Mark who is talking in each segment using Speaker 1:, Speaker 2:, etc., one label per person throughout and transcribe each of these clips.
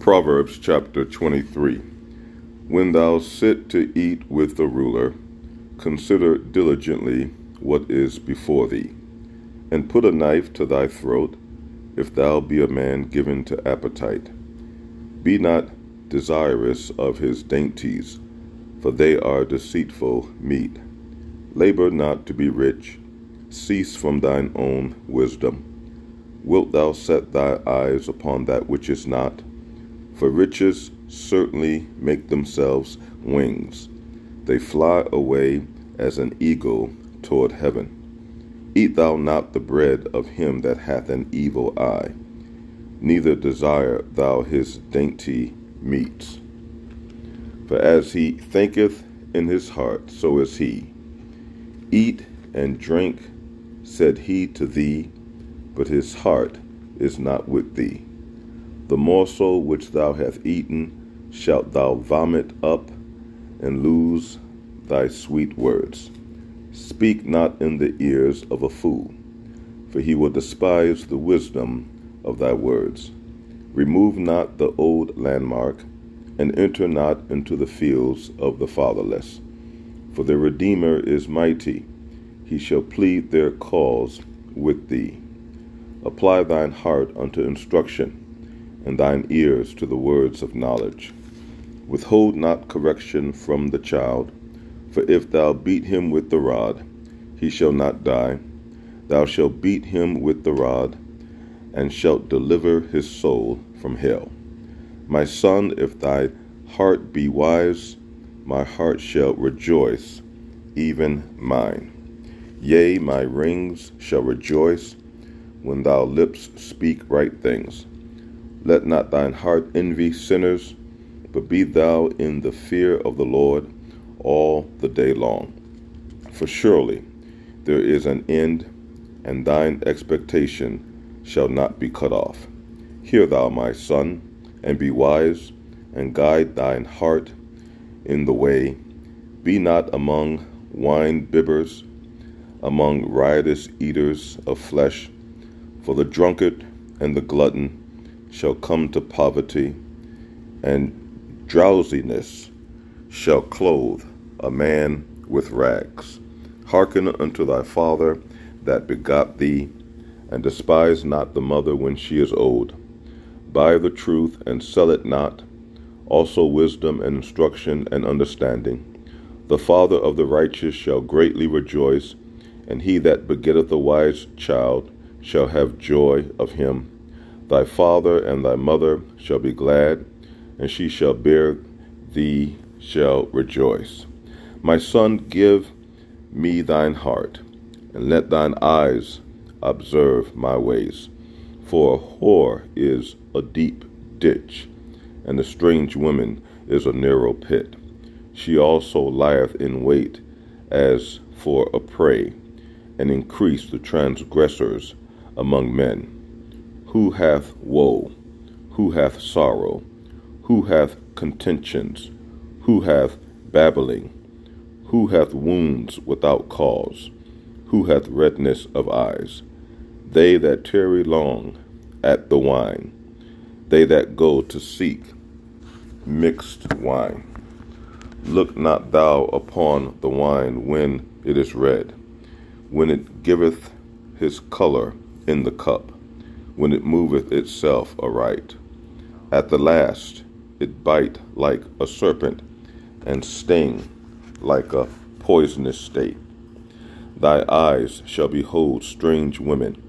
Speaker 1: Proverbs chapter 23 When thou sit to eat with the ruler, consider diligently what is before thee, and put a knife to thy throat, if thou be a man given to appetite. Be not desirous of his dainties, for they are deceitful meat. Labor not to be rich, cease from thine own wisdom. Wilt thou set thy eyes upon that which is not? For riches certainly make themselves wings. They fly away as an eagle toward heaven. Eat thou not the bread of him that hath an evil eye, neither desire thou his dainty meats. For as he thinketh in his heart, so is he. Eat and drink, said he to thee, but his heart is not with thee. The morsel which thou hast eaten shalt thou vomit up, and lose thy sweet words. Speak not in the ears of a fool, for he will despise the wisdom of thy words. Remove not the old landmark, and enter not into the fields of the fatherless. For the Redeemer is mighty, he shall plead their cause with thee. Apply thine heart unto instruction and thine ears to the words of knowledge. Withhold not correction from the child, for if thou beat him with the rod, he shall not die. Thou shalt beat him with the rod, and shalt deliver his soul from hell. My son, if thy heart be wise, my heart shall rejoice, even mine. Yea, my rings shall rejoice when thou lips speak right things. Let not thine heart envy sinners, but be thou in the fear of the Lord all the day long. For surely there is an end, and thine expectation shall not be cut off. Hear thou, my son, and be wise, and guide thine heart in the way. Be not among wine bibbers, among riotous eaters of flesh, for the drunkard and the glutton shall come to poverty, and drowsiness shall clothe a man with rags. Hearken unto thy father that begot thee, and despise not the mother when she is old. Buy the truth and sell it not, also wisdom and instruction and understanding. The father of the righteous shall greatly rejoice, and he that begetteth a wise child shall have joy of him. Thy father and thy mother shall be glad, and she shall bear thee shall rejoice. My son, give me thine heart, and let thine eyes observe my ways. For a whore is a deep ditch, and a strange woman is a narrow pit. She also lieth in wait as for a prey, and increase the transgressors among men. Who hath woe? Who hath sorrow? Who hath contentions? Who hath babbling? Who hath wounds without cause? Who hath redness of eyes? They that tarry long at the wine, they that go to seek mixed wine. Look not thou upon the wine when it is red, when it giveth his color in the cup when it moveth itself aright. At the last it bite like a serpent, and sting like a poisonous state. Thy eyes shall behold strange women,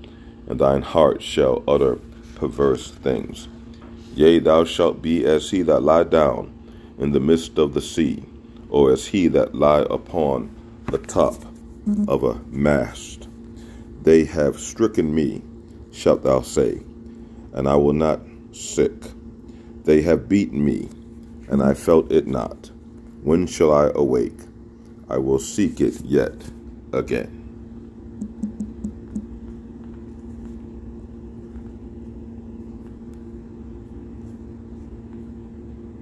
Speaker 1: and thine heart shall utter perverse things. Yea, thou shalt be as he that lie down in the midst of the sea, or as he that lie upon the top of a mast. They have stricken me shalt thou say, and I will not sick. They have beaten me, and I felt it not. When shall I awake? I will seek it yet again.